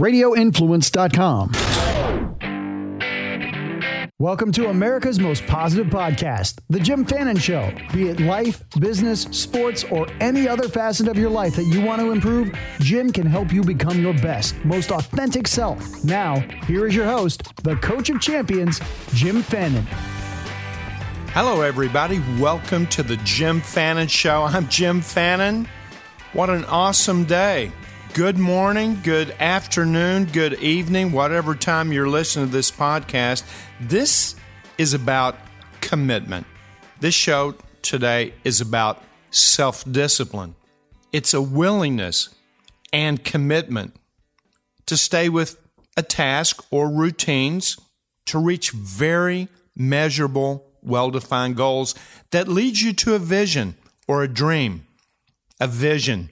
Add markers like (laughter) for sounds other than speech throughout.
radioinfluence.com. Welcome to America's most positive podcast, The Jim Fannin Show. Be it life, business, sports, or any other facet of your life that you want to improve, Jim can help you become your best, most authentic self. Now, here is your host, the coach of champions, Jim Fannin. Hello, everybody. Welcome to the Jim Fannin Show. I'm Jim Fannin. What an awesome day. Good morning, good afternoon, good evening, whatever time you're listening to this podcast. This is about commitment. This show today is about self discipline. It's a willingness and commitment to stay with a task or routines to reach very measurable, well defined goals that leads you to a vision or a dream, a vision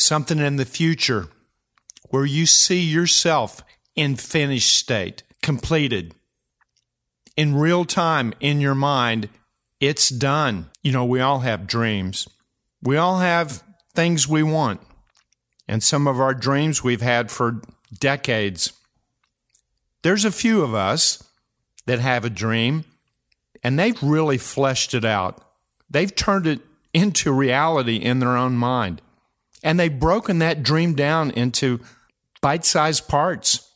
something in the future where you see yourself in finished state, completed. In real time, in your mind, it's done. You know, we all have dreams. We all have things we want. And some of our dreams we've had for decades. There's a few of us that have a dream and they've really fleshed it out. They've turned it into reality in their own mind. And they've broken that dream down into bite sized parts.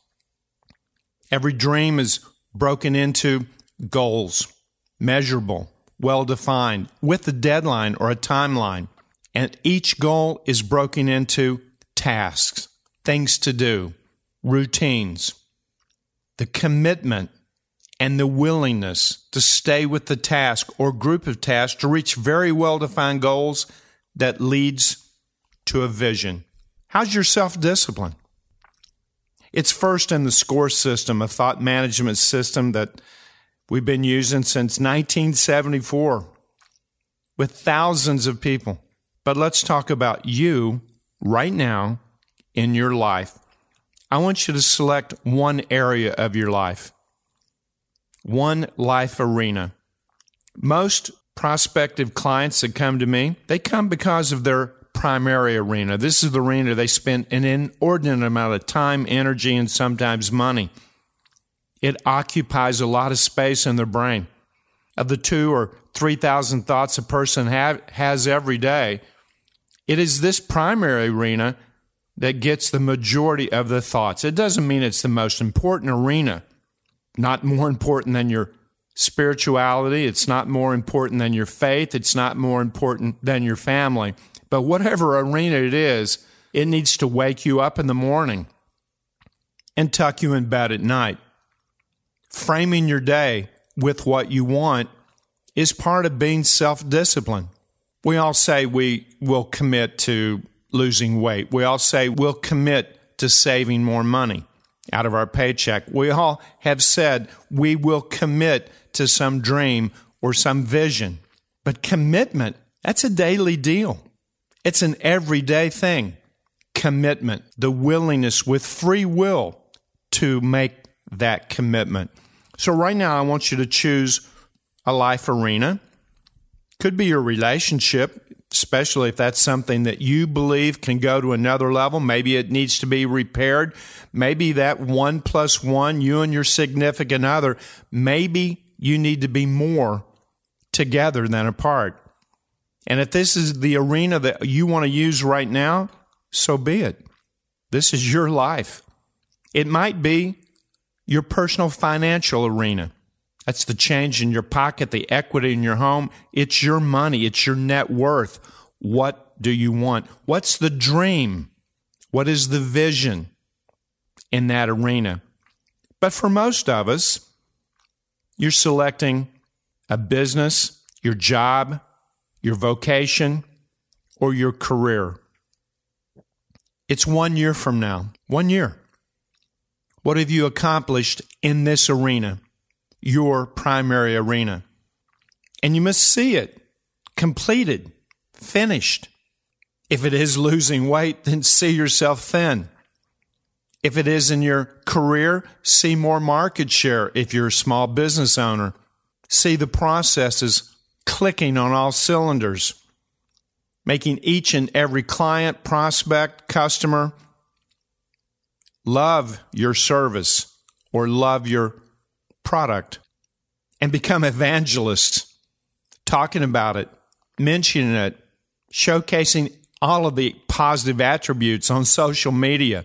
Every dream is broken into goals, measurable, well defined, with a deadline or a timeline. And each goal is broken into tasks, things to do, routines. The commitment and the willingness to stay with the task or group of tasks to reach very well defined goals that leads to a vision. How's your self discipline? It's first in the SCORE system, a thought management system that we've been using since 1974 with thousands of people. But let's talk about you right now in your life. I want you to select one area of your life, one life arena. Most prospective clients that come to me, they come because of their primary arena. This is the arena they spend an inordinate amount of time, energy, and sometimes money. It occupies a lot of space in their brain. Of the two or 3,000 thoughts a person have, has every day, it is this primary arena that gets the majority of the thoughts. It doesn't mean it's the most important arena, not more important than your spirituality, it's not more important than your faith, it's not more important than your family. But whatever arena it is, it needs to wake you up in the morning and tuck you in bed at night. Framing your day with what you want is part of being self disciplined. We all say we will commit to losing weight. We all say we'll commit to saving more money out of our paycheck. We all have said we will commit to some dream or some vision. But commitment, that's a daily deal. It's an everyday thing. Commitment, the willingness with free will to make that commitment. So, right now, I want you to choose a life arena. Could be your relationship, especially if that's something that you believe can go to another level. Maybe it needs to be repaired. Maybe that one plus one, you and your significant other, maybe you need to be more together than apart. And if this is the arena that you want to use right now, so be it. This is your life. It might be your personal financial arena. That's the change in your pocket, the equity in your home. It's your money, it's your net worth. What do you want? What's the dream? What is the vision in that arena? But for most of us, you're selecting a business, your job, your vocation, or your career. It's one year from now. One year. What have you accomplished in this arena, your primary arena? And you must see it completed, finished. If it is losing weight, then see yourself thin. If it is in your career, see more market share if you're a small business owner. See the processes clicking on all cylinders, making each and every client, prospect, customer love your service or love your product and become evangelists, talking about it, mentioning it, showcasing all of the positive attributes on social media.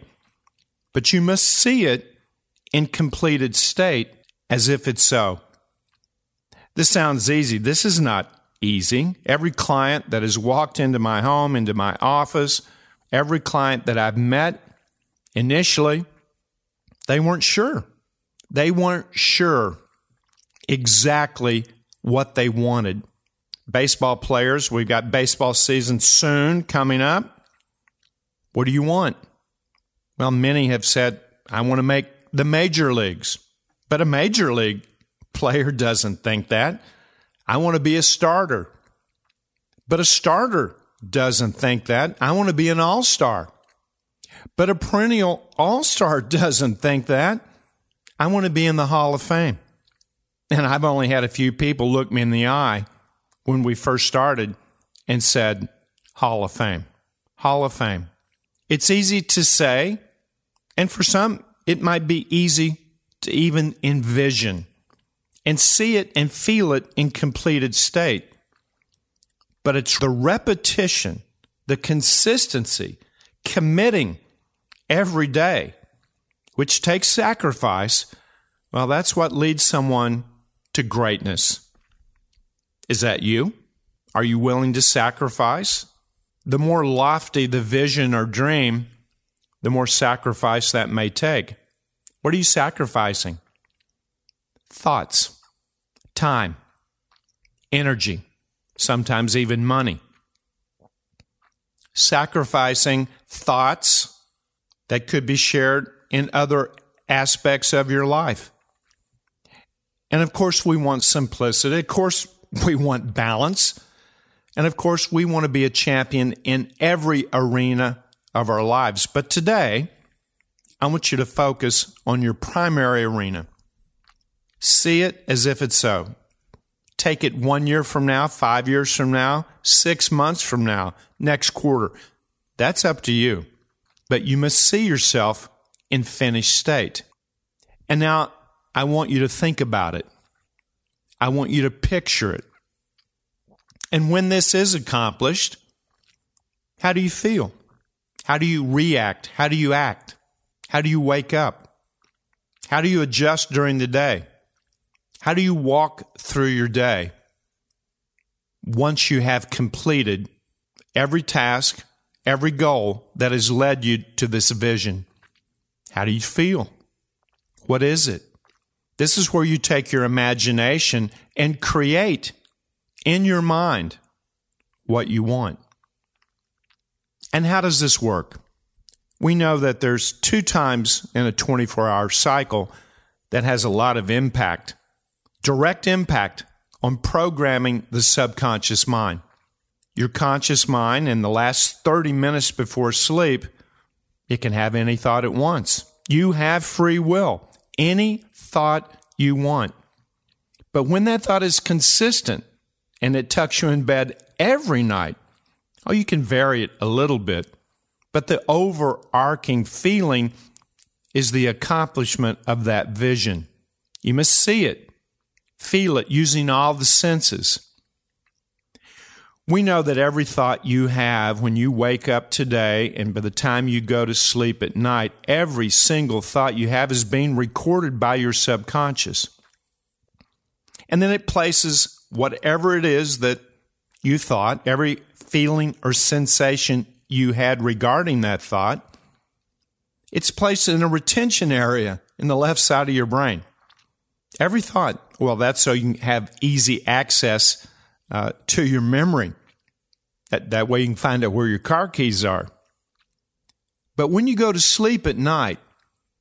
But you must see it in completed state as if it's so. This sounds easy. This is not easy. Every client that has walked into my home, into my office, every client that I've met initially, they weren't sure. They weren't sure exactly what they wanted. Baseball players, we've got baseball season soon coming up. What do you want? Well, many have said, I want to make the major leagues. But a major league player doesn't think that. I want to be a starter. But a starter doesn't think that. I want to be an all star. But a perennial all star (laughs) doesn't think that. I want to be in the Hall of Fame. And I've only had a few people look me in the eye when we first started and said, Hall of Fame. Hall of Fame. It's easy to say, and for some, it might be easy to even envision and see it and feel it in completed state. But it's the repetition, the consistency, committing every day, which takes sacrifice. Well, that's what leads someone to greatness. Is that you? Are you willing to sacrifice? The more lofty the vision or dream, the more sacrifice that may take. What are you sacrificing? Thoughts time, energy, sometimes even money. Sacrificing thoughts that could be shared in other aspects of your life. And of course, we want simplicity. Of course, (laughs) we want balance. And of course, we want to be a champion in every arena of our lives. But today, I want you to focus on your primary arena. See it as if it's so. Take it one year from now, five years from now, six months from now, next quarter. That's up to you. But you must see yourself in finished state. And now I want you to think about it. I want you to picture it. And when this is accomplished, how do you feel? How do you react? How do you act? How do you wake up? How do you adjust during the day? How do you walk through your day once you have completed every task, every goal that has led you to this vision? How do you feel? What is it? This is where you take your imagination and create in your mind what you want. And how does this work? We know that there's two times in a 24 hour cycle that has a lot of impact direct impact on programming the subconscious mind. Your conscious mind, in the last 30 minutes before sleep, it can have any thought at once. You have free will, any thought you want. But when that thought is consistent and it tucks you in bed every night, oh, you can vary it a little bit. But the overarching feeling is the accomplishment of that vision. You must see it feel it using all the senses. We know that every thought you have when you wake up today and by the time you go to sleep at night, every single thought you have is being recorded by your subconscious. And then it places whatever it is that you thought, every feeling or sensation you had regarding that thought, it's placed in a retention area in the left side of your brain. Every thought. Well, that's so you can have easy access uh, to your memory. That, that way you can find out where your car keys are. But when you go to sleep at night,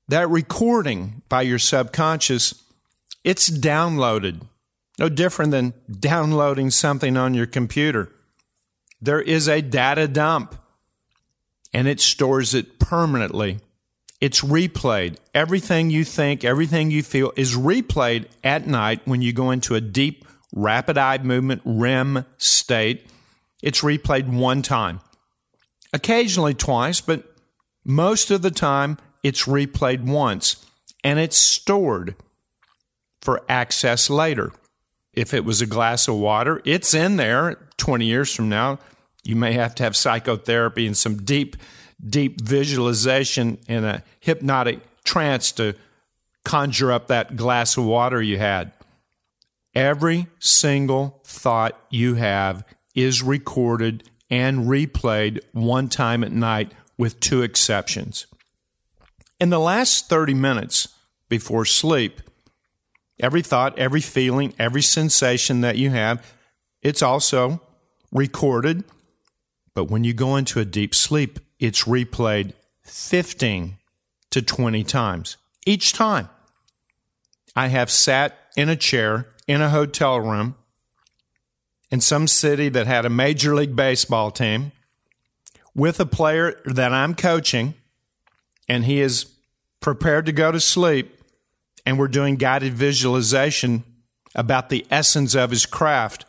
that recording by your subconscious, it's downloaded. No different than downloading something on your computer. There is a data dump and it stores it permanently it's replayed. Everything you think, everything you feel is replayed at night when you go into a deep, rapid eye movement REM state. It's replayed one time, occasionally twice, but most of the time it's replayed once and it's stored for access later. If it was a glass of water, it's in there 20 years from now. You may have to have psychotherapy and some deep, deep visualization in a hypnotic trance to conjure up that glass of water you had. Every single thought you have is recorded and replayed one time at night, with two exceptions. In the last 30 minutes before sleep, every thought, every feeling, every sensation that you have, it's also recorded. But when you go into a deep sleep, it's replayed 15 to 20 times each time. I have sat in a chair in a hotel room in some city that had a Major League Baseball team with a player that I'm coaching, and he is prepared to go to sleep, and we're doing guided visualization about the essence of his craft,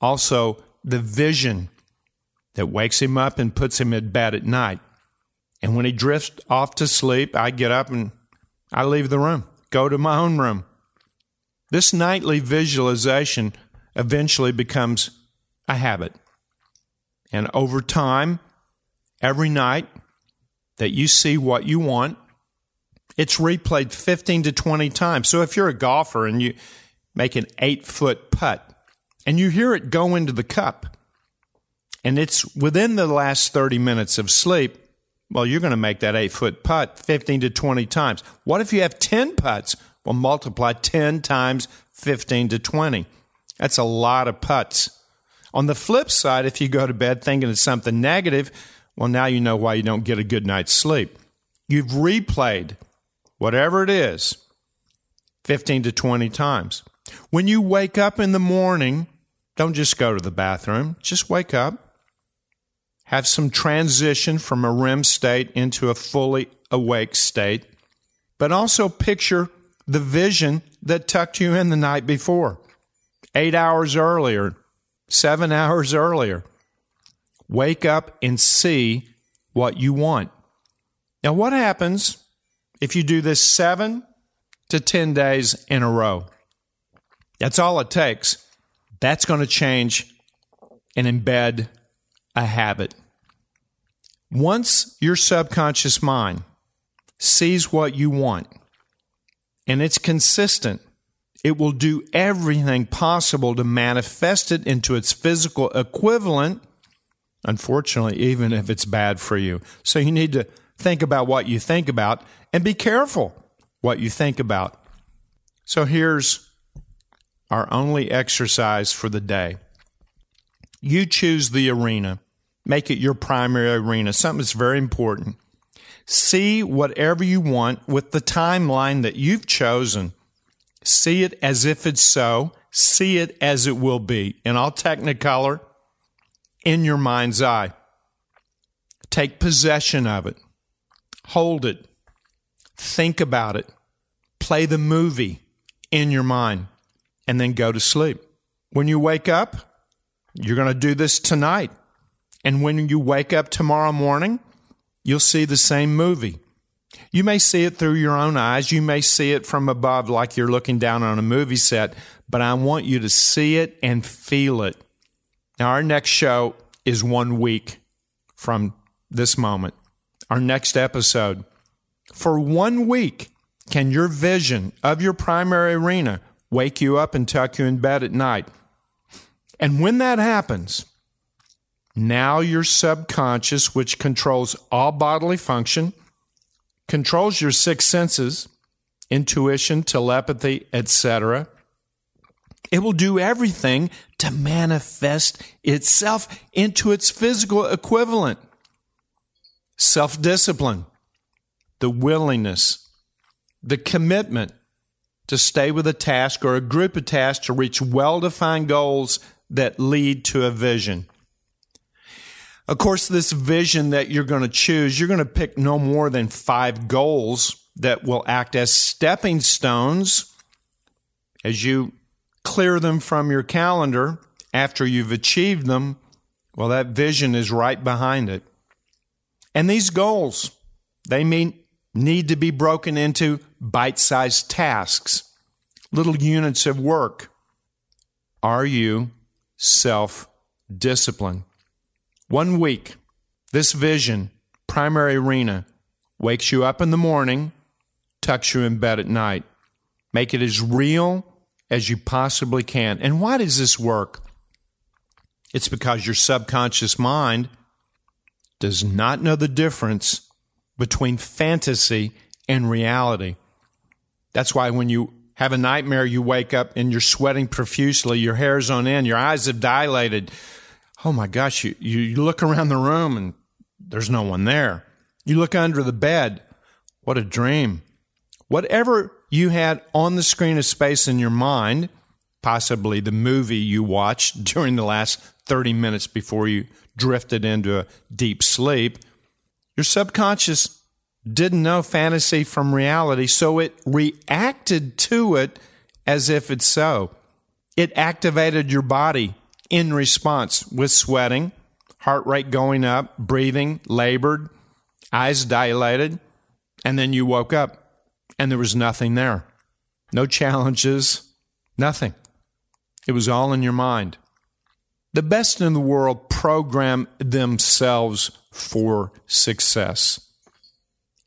also the vision that wakes him up and puts him in bed at night. And when he drifts off to sleep, I get up and I leave the room, go to my own room. This nightly visualization eventually becomes a habit. And over time, every night that you see what you want, it's replayed 15 to 20 times. So if you're a golfer and you make an eight foot putt and you hear it go into the cup and it's within the last 30 minutes of sleep, well, you're going to make that eight foot putt 15 to 20 times. What if you have 10 putts? Well, multiply 10 times 15 to 20. That's a lot of putts. On the flip side, if you go to bed thinking it's something negative, well, now you know why you don't get a good night's sleep. You've replayed whatever it is 15 to 20 times. When you wake up in the morning, don't just go to the bathroom, just wake up, have some transition from a REM state into a fully awake state, but also picture the vision that tucked you in the night before, eight hours earlier, seven (laughs) hours earlier. Wake up and see what you want. Now, what happens if you do this seven to 10 days in a row? That's all it takes. That's going to change and embed a habit. Once your subconscious mind sees what you want, and it's consistent, it will do everything possible to manifest it into its physical equivalent, unfortunately, even if it's bad for you. So you need to think about what you think about and be careful what you think about. So here's our only exercise for the day. You choose the arena. Make it your primary arena, something that's very important. See whatever you want with the timeline that you've chosen. See it as if it's so. See it as it will be in all technicolor in your mind's eye. Take possession of it. Hold it. Think about it. Play the movie in your mind and then go to sleep. When you wake up, you're going to do this tonight. And when you wake up tomorrow morning, you'll see the same movie. You may see it through your own eyes. You may see it from above like you're looking down on a movie set, but I want you to see it and feel it. Now, our next show is one week from this moment. Our next episode. For one week, can your vision of your primary arena wake you up and tuck you in bed at night? And when that happens, now, your subconscious, which controls all bodily function, controls your six senses, intuition, telepathy, etc. It will do everything to manifest itself into its physical equivalent. Self discipline, the willingness, the commitment to stay with a task or a group of tasks to reach well defined goals that lead to a vision. Of course, this vision that you're going to choose, you're going to pick no more than five goals that will act as stepping stones as you clear them from your calendar after you've achieved them. Well, that vision is right behind it. And these goals, they need to be broken into bite sized tasks, little units of work. Are you self disciplined? One week, this vision, primary arena, wakes you up in the morning, tucks you in bed at night. Make it as real as you possibly can. And why does this work? It's because your subconscious mind does not know the difference between fantasy and reality. That's why when you have a nightmare, you wake up and you're sweating profusely, your hair's on end, your eyes have dilated. Oh my gosh, you, you look around the room and there's no one there. You look under the bed. What a dream. Whatever you had on the screen of space in your mind, possibly the movie you watched (laughs) during the last 30 minutes before you drifted into a deep sleep, your subconscious didn't know fantasy from reality, so it reacted to it as if it's so. It activated your body in response with sweating, heart rate going up, breathing, labored, eyes dilated, and then you woke up and there was nothing there. No challenges, nothing. It was all in your mind. The best in the world program themselves for success.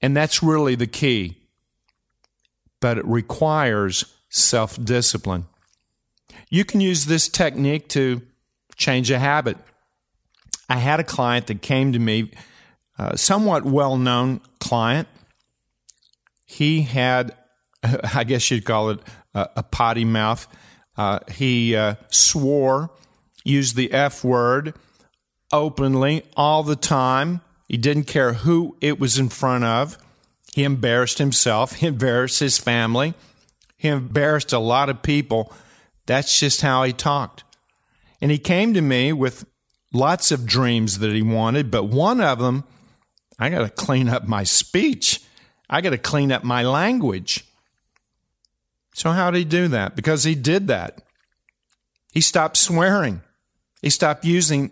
And that's really the key. But it requires self discipline. You can use this technique to change a habit. I had a client that came to me, a somewhat well known client. He had, (laughs) I guess you'd call it a, a potty mouth. Uh, he uh, swore, used the F word openly all the time. He didn't care who it was in front of. He embarrassed himself, he embarrassed his family, he embarrassed a lot of people. That's just how he talked. And he came to me with lots of dreams that he wanted, but one of them, I got to clean up my speech. I got to clean up my language. So, how did he do that? Because he did that. He stopped swearing, he stopped using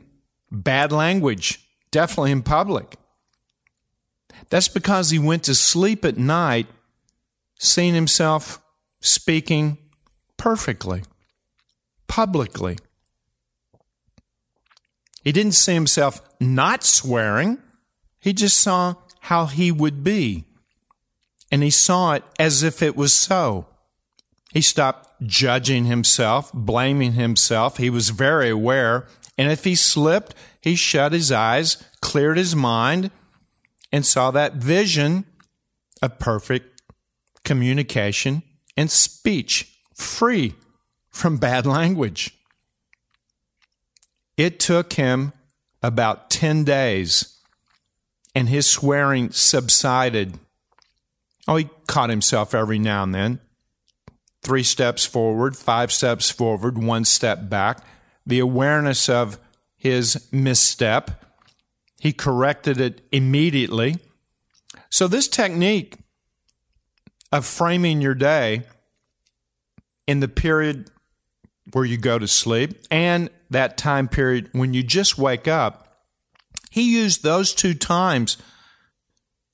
bad language, definitely in public. That's because he went to sleep at night seeing himself speaking perfectly, publicly. He didn't see himself not swearing, he just saw how he would be. And he saw it as if it was so. He stopped judging himself, blaming himself. He was very aware. And if he slipped, he shut his eyes, cleared his mind, and saw that vision of perfect communication and speech, free from bad (laughs) language. It took him about 10 days, and his swearing subsided. Oh, he caught himself every now and then. Three steps forward, five steps forward, one step back. The awareness of his misstep, he corrected it immediately. So, this technique of framing your day in the period where you go to sleep and that time period when you just wake up, he used those two times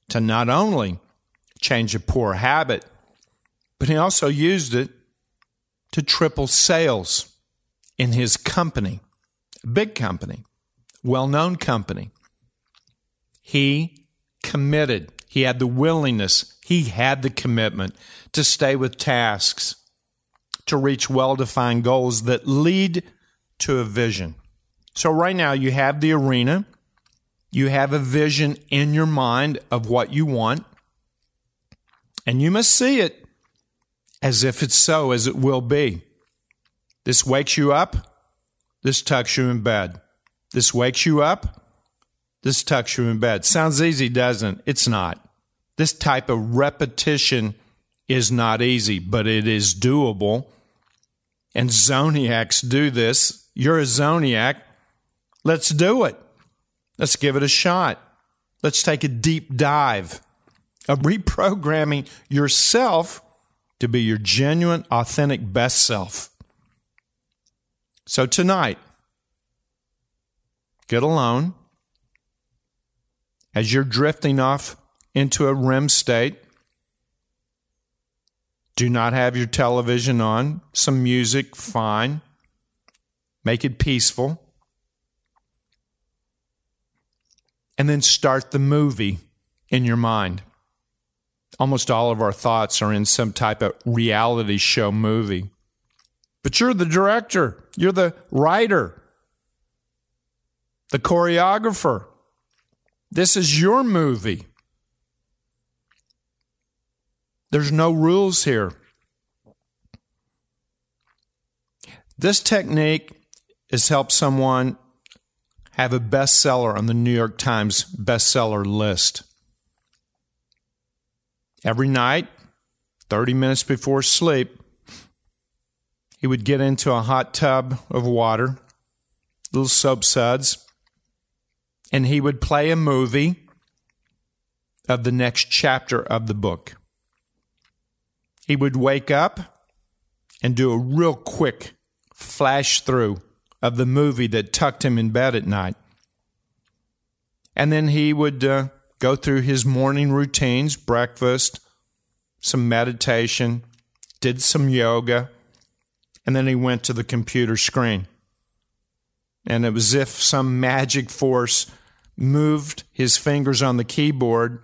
to not only change a poor habit, but he also used it to triple sales in his company, big company, well known company. He committed, he had the willingness, he had the commitment to stay with tasks to reach well defined goals that lead to a vision. So, right now, you have the arena, you have a vision in your mind of what you want, and you must see it as if it's so, as it will be. This wakes you up, this tucks you in bed. This wakes you up, this tucks you in bed. Sounds easy, doesn't it? It's not. This type of repetition is not easy, but it is doable and Zoniacs do this. You're a Zoniac. Let's do it. Let's give it a shot. Let's take a deep dive of reprogramming yourself to be your genuine, authentic best self. So tonight, get alone as you're drifting off into a REM state. Do not have your television on. Some music, fine. Make it peaceful. And then start the movie in your mind. Almost all of our thoughts are in some type of reality show movie. But you're the director, you're the writer, the choreographer. This is your movie. There's no rules here. This technique has helped someone have a bestseller on the New York Times bestseller list. Every night, 30 minutes before sleep, he would get into a hot tub of water, little soap suds, and he would play a movie of the next chapter of the book. He would wake up and do a real quick flash through of the movie that tucked him in bed at night. And then he would uh, go through his morning routines breakfast, some meditation, did some yoga, and then he went to the computer screen. And it was as if some magic force moved his fingers on the keyboard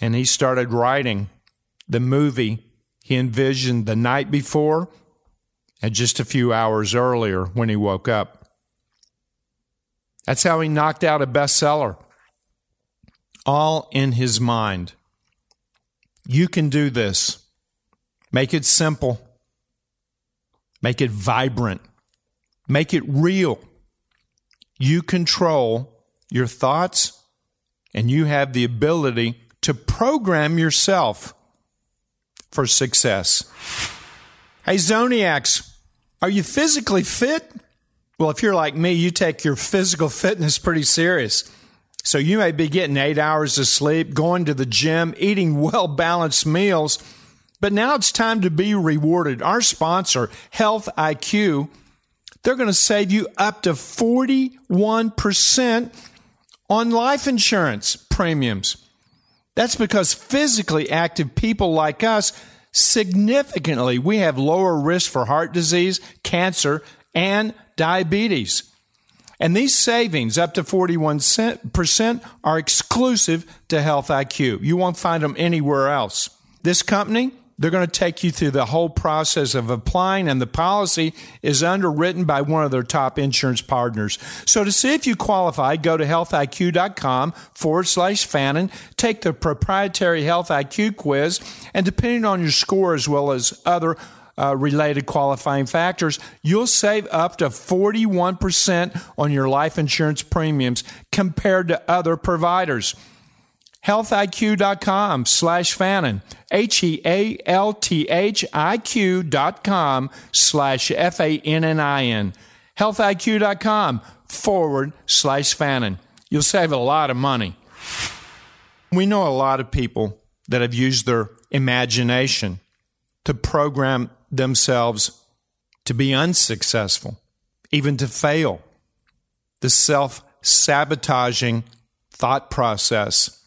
and he started writing the movie he envisioned the night before and just a few hours earlier when he woke up. That's how he knocked out a bestseller, all in his mind. You can do this. Make it simple, make it vibrant, make it real. You control your thoughts, and you have the ability to program yourself for success. Hey, Zoniacs, are you physically fit? Well, if you're like me, you take your physical fitness pretty serious. So you may be getting eight hours of sleep, going to the gym, eating (laughs) well balanced meals, but now it's time to be rewarded. Our sponsor, Health IQ, they're going to save you up to 41% on life insurance premiums. That's because physically active people like us significantly we have lower risk for heart disease, cancer, and diabetes. And these savings, up to 41%, are exclusive to Health IQ. You won't find them anywhere else. This company, they're going to take you through the whole process of applying, and the policy is underwritten by one of their top insurance partners. So to see if you qualify, go to healthiq.com forward slash Fannin, take the proprietary Health IQ quiz, and depending on your score as well as other uh, related qualifying factors, you'll save up to 41% on your life insurance premiums compared to other providers healthiq.com slash Fannin, H-E-A-L-T-H-I-Q dot com slash F-A-N-N-I-N, healthiq.com forward slash Fannin. You'll save a lot of money. We know a lot of people that have used their imagination to program themselves to be unsuccessful, even to fail. The self sabotaging thought process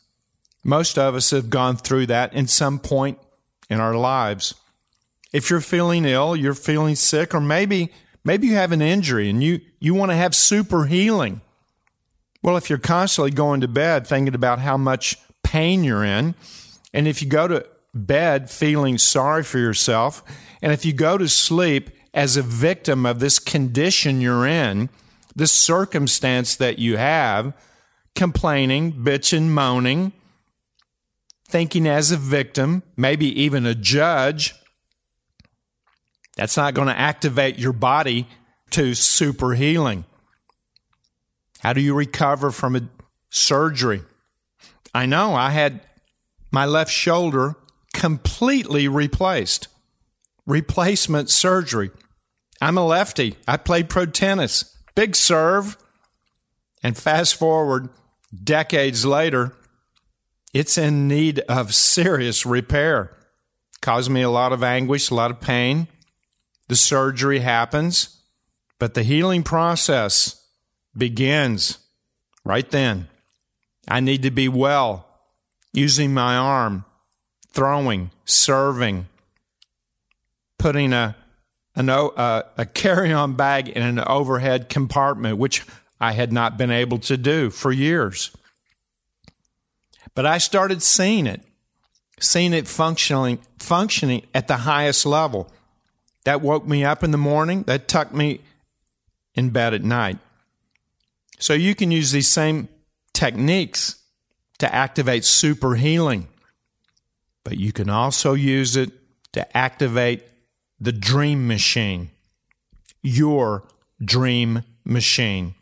most of us have gone through that in some point in our lives. If you're feeling ill, you're feeling sick, or maybe maybe you have an injury and you, you want to have super healing. Well, if you're constantly going to bed thinking about how much pain you're in, and if you go to bed feeling sorry for yourself, and if you go to sleep as a victim of this condition you're in, this circumstance that you have, complaining, bitching, moaning, thinking as a victim, maybe even a judge, that's not going to activate your body to super healing. How do you recover from a surgery? I know I had my left shoulder completely replaced. Replacement surgery. I'm a lefty. I played pro tennis. Big serve. And fast forward decades later, it's in need of serious repair. Caused me a lot of anguish, a lot of pain. The surgery happens, but the healing process begins right then. I need to be well, using my arm, throwing, serving, putting a a carry on bag in an overhead compartment, which I had not been able to do for years. But I started seeing it, seeing it functioning, functioning at the highest level. That woke me up in the morning, that tucked me in bed at night. So you can use these same techniques to activate super healing, but you can also use it to activate the dream machine, your dream machine.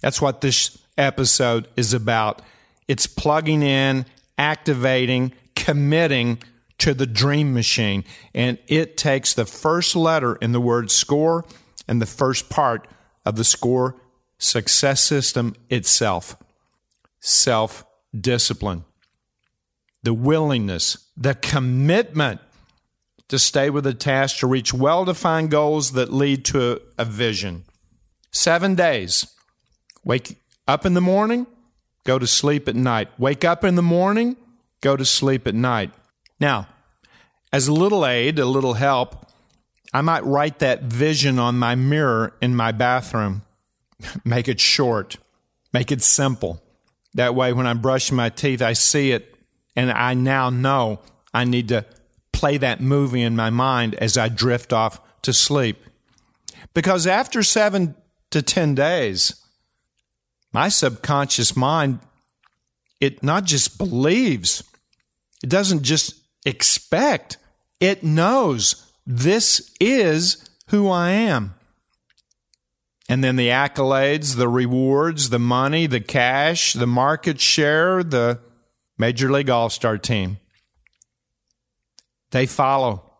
That's what this episode is about. It's plugging in, activating, committing to the dream machine. And it takes the first letter in the word score and the first part of the score success system itself self discipline, the willingness, the commitment to stay with a task to reach well defined goals that lead to a vision. Seven days. Wake up in the morning, go to sleep at night. Wake up in the morning, go to sleep at night. Now, as a little aid, a little help, I might write that vision on my mirror in my bathroom. (laughs) make it short, make it simple. That way, when I'm brushing my teeth, I see it and I now know I need to play that movie in my mind as I drift off to sleep. Because after seven to 10 days, my subconscious mind, it not just believes, it doesn't just expect, it knows this is who I am. And then the accolades, the rewards, the money, the cash, the market share, the Major League All Star team. They follow.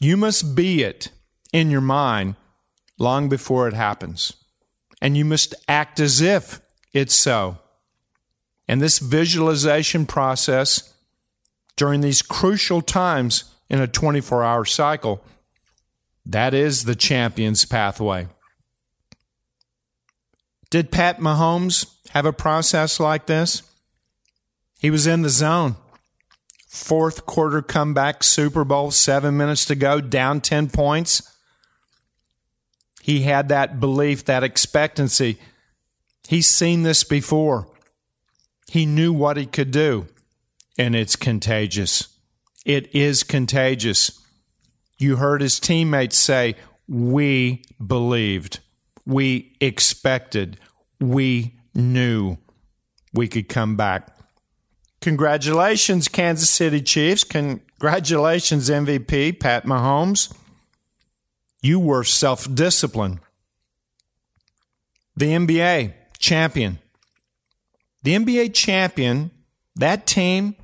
You must be it in your mind long before it happens. And you must act as if it's so. And this visualization process during these crucial times in a 24 hour cycle, that is the champion's pathway. Did Pat Mahomes have a process like this? He was in the zone fourth quarter comeback, Super Bowl, seven minutes to go, down 10 points. He had that belief, that expectancy. He's seen this before. He knew what he could do, and it's contagious. It is contagious. You heard his teammates say, We believed, we expected, we knew we could come back. Congratulations, Kansas City Chiefs. Congratulations, MVP Pat Mahomes. You were self disciplined. The NBA champion. The NBA champion, that team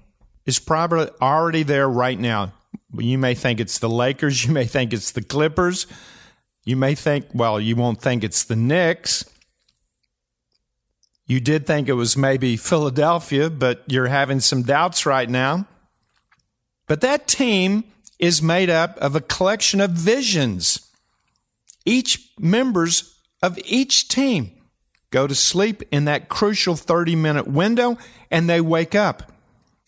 is probably already there right now. You may think it's the Lakers. (laughs) You may think it's the Clippers. You may think, well, you won't think it's the Knicks. You did think it was maybe Philadelphia, but you're having some doubts right now. But that team is made up of a collection of visions. Each members of each team go to sleep in that crucial 30 minute window and they wake up.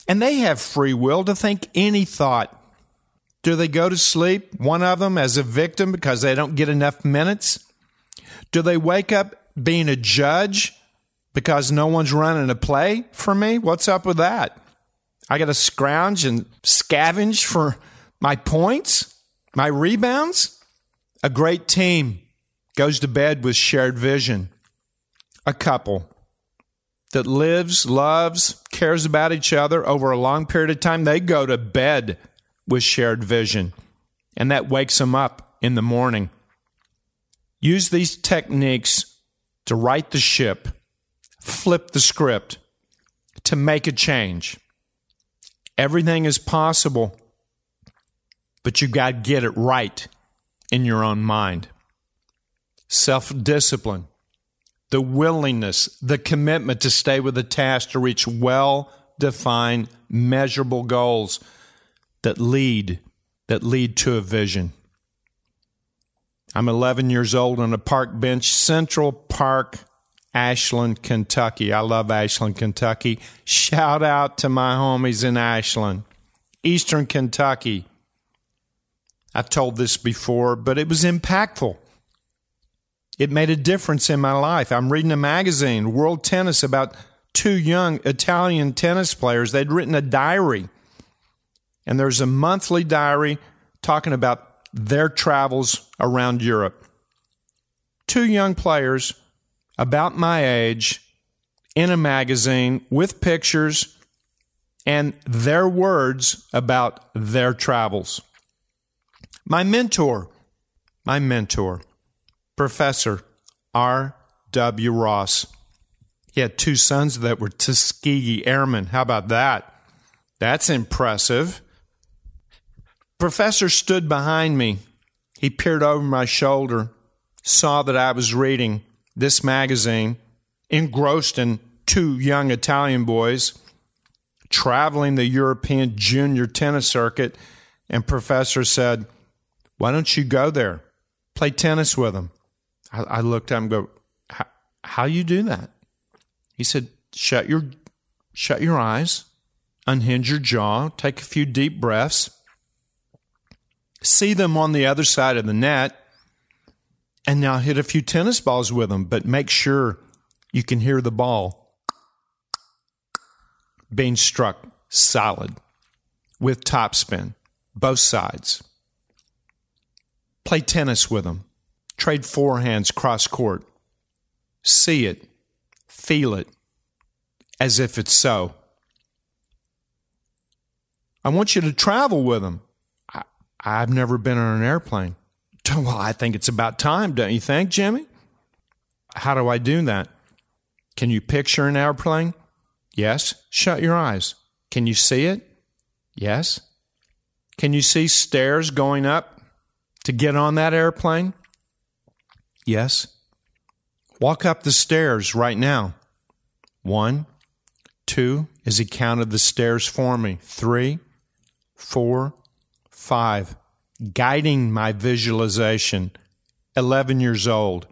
And they have free will to think any thought. Do they go to sleep, one of them as a victim because they don't get enough minutes? Do they wake up being a judge because no one's running a play for me? What's up with that? I got to scrounge and scavenge for my points, my rebounds. A great team goes to bed with shared vision. A couple that lives, loves, cares about each other over a long period of time, they go to bed with shared vision. And that wakes them up in the morning. Use these techniques to right the ship flip the script, to make a change. Everything is possible, but you got to get it right in your own mind. Self discipline, the willingness, the commitment to stay with a task to reach well defined, measurable goals that lead that lead to a vision. I'm 11 years old on a park bench, Central Park Ashland, Kentucky. I love Ashland, Kentucky. Shout out to my homies in Ashland. Eastern Kentucky. I've told this before, but it was impactful. It made a difference in my life. I'm reading a magazine, World Tennis, about two young Italian tennis players. They'd written a diary, and there's a monthly diary talking about their travels around Europe. Two young players about my age in a magazine with pictures and their words about their travels. My mentor, my mentor, Professor R.W. Ross. He had two sons that were Tuskegee Airmen. How about that? That's impressive. Professor stood behind me. He peered over my shoulder, saw that I was reading this magazine, engrossed in two young Italian boys traveling the European junior tennis circuit, and Professor said, Why don't you go there? Play tennis with them. I, I looked at him go, How you do that? He said, Shut your shut your eyes, unhinge your jaw, take a few deep breaths, see them on the other side of the net, and now hit a few tennis balls with them, but make sure you can hear the ball being struck solid with topspin, both sides. Play tennis with them. Trade forehands cross court. See it, feel it, as if it's so. I want you to travel with them. I, I've never been on an airplane. (laughs) Well, I think it's about time, don't you think, Jimmy? How do I do that? Can you picture an airplane? Yes. Shut your eyes. Can you see it? Yes. Can you see stairs going up to get on that airplane? Yes. Walk up the stairs right now. One, two, as he counted the stairs for me. Three, four, five. Guiding my visualization. 11 years old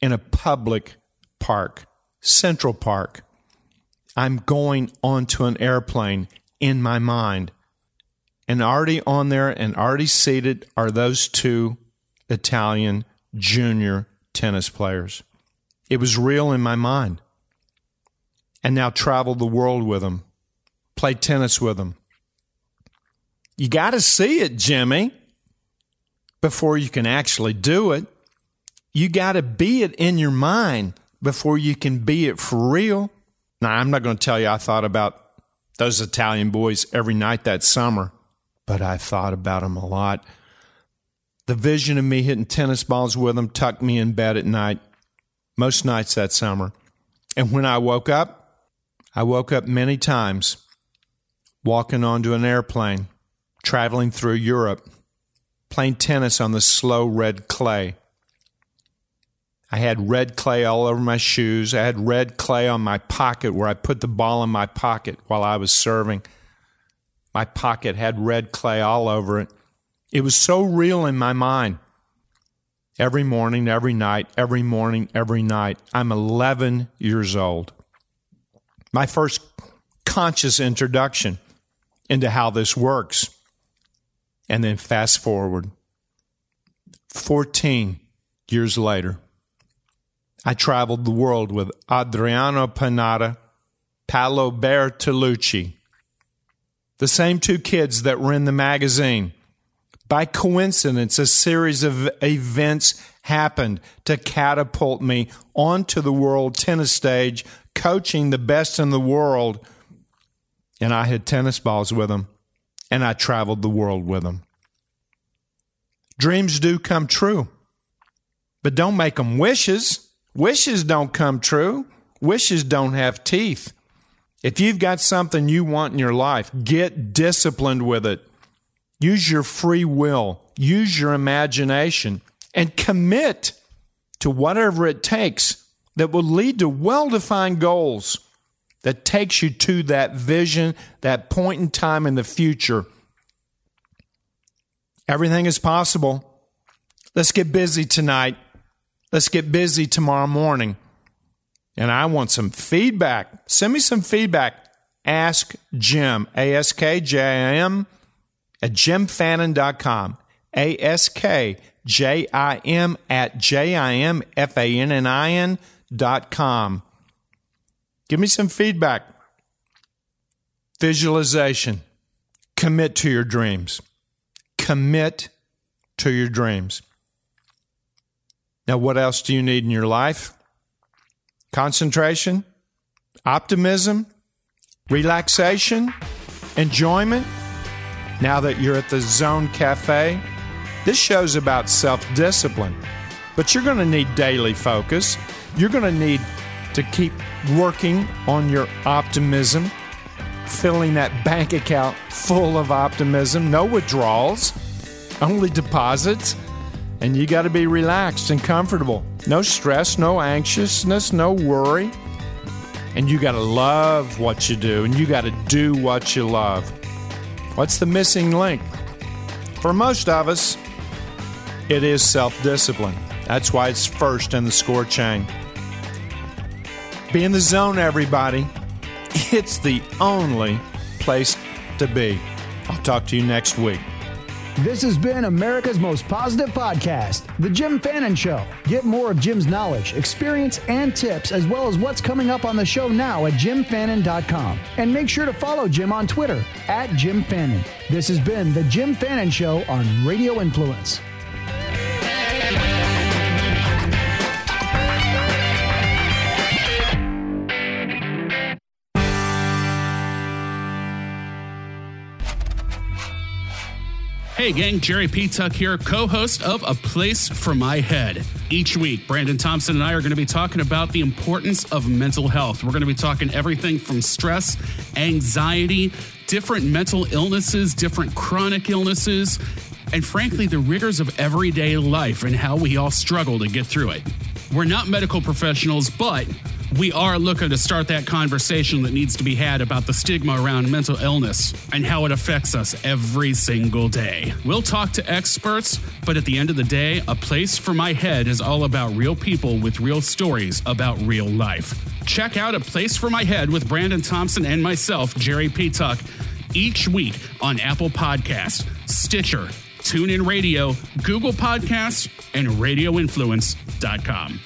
in a public park, Central Park. I'm going onto an airplane in my mind. And already on there and already seated are those two Italian junior tennis players. It was real in my mind. And now traveled the world with them, played tennis with them. You got to see it, Jimmy, before you can actually do it. You got to be it in your mind before you can be it for real. Now, I'm not going to tell you I thought about those Italian boys every night that summer, but I thought about them a lot. The vision of me hitting tennis balls with them tucked me in bed at night, most nights that summer. And when I woke up, I woke up many times walking onto an airplane, traveling through Europe, playing tennis on the slow red clay. I had red clay all over my shoes. I had red clay on my pocket where I put the ball in my pocket while I was serving. My pocket had red clay all over it. It was so real in my mind. Every morning, every night, every morning, every night. I'm 11 years old. My first conscious introduction into how this works. And then fast forward 14 years later, I traveled the world with Adriano Panatta, Paolo Bertolucci, the same two kids that were in the magazine by coincidence, a series of events happened to catapult me onto the world tennis stage, coaching the best in the world. And I had tennis balls with them, and I traveled the world with them. Dreams do come true, but don't make them wishes. Wishes don't come true. Wishes don't have teeth. If you've got something you want in your life, get disciplined with it. Use your free will, use your imagination, and commit to whatever it takes that will lead to well defined goals that takes you to that vision, that point in time in the future. Everything is possible. Let's get busy tonight. Let's get busy tomorrow morning. And I want some feedback. Send me some feedback. Ask Jim, A S K J I M, at jimfannin.com. A S K J I M at J I M F A N N I N dot com. Give me some feedback. Visualization. Commit to your dreams. Commit to your dreams. Now, what else do you need in your life? Concentration, optimism, relaxation, enjoyment. Now that you're at the Zone Cafe, this show's about self discipline, but you're going to need daily focus. You're going to need to keep working on your optimism, filling that bank account full of optimism, no withdrawals, only deposits. And you got to be relaxed and comfortable. No stress, no anxiousness, no worry. And you got to love what you do, and you got to do what you love. What's the missing link? For most of us, it is self discipline. That's why it's first in the score chain. Be in the zone, everybody. (laughs) It's the only place to be. I'll talk to you next week. This has been America's most positive podcast, The Jim Fannin Show. Get more of Jim's knowledge, experience, and tips, as well as what's coming up on the show now at jimfannin.com. And make sure to follow Jim on Twitter at Jim Fannin. This has been The Jim Fannin Show on Radio Influence. Hey, gang, Jerry P. Tuck here, co host of A Place for My Head. Each week, Brandon Thompson and I are going to be talking about the importance of mental health. We're going to be talking everything from stress, anxiety, different mental illnesses, different chronic illnesses, and frankly, the rigors of everyday life and how we all struggle to get through it. We're not medical professionals, but we are looking to start that conversation that needs to be had about the stigma around mental illness and how it affects us every single day. We'll talk to experts, but at the end of the day, A Place for My Head is all about real people with real stories about real life. Check out A Place for My Head with Brandon Thompson and myself, Jerry P. Tuck, each week on Apple Podcast, Stitcher, TuneIn Radio, Google Podcasts, and RadioInfluence.com.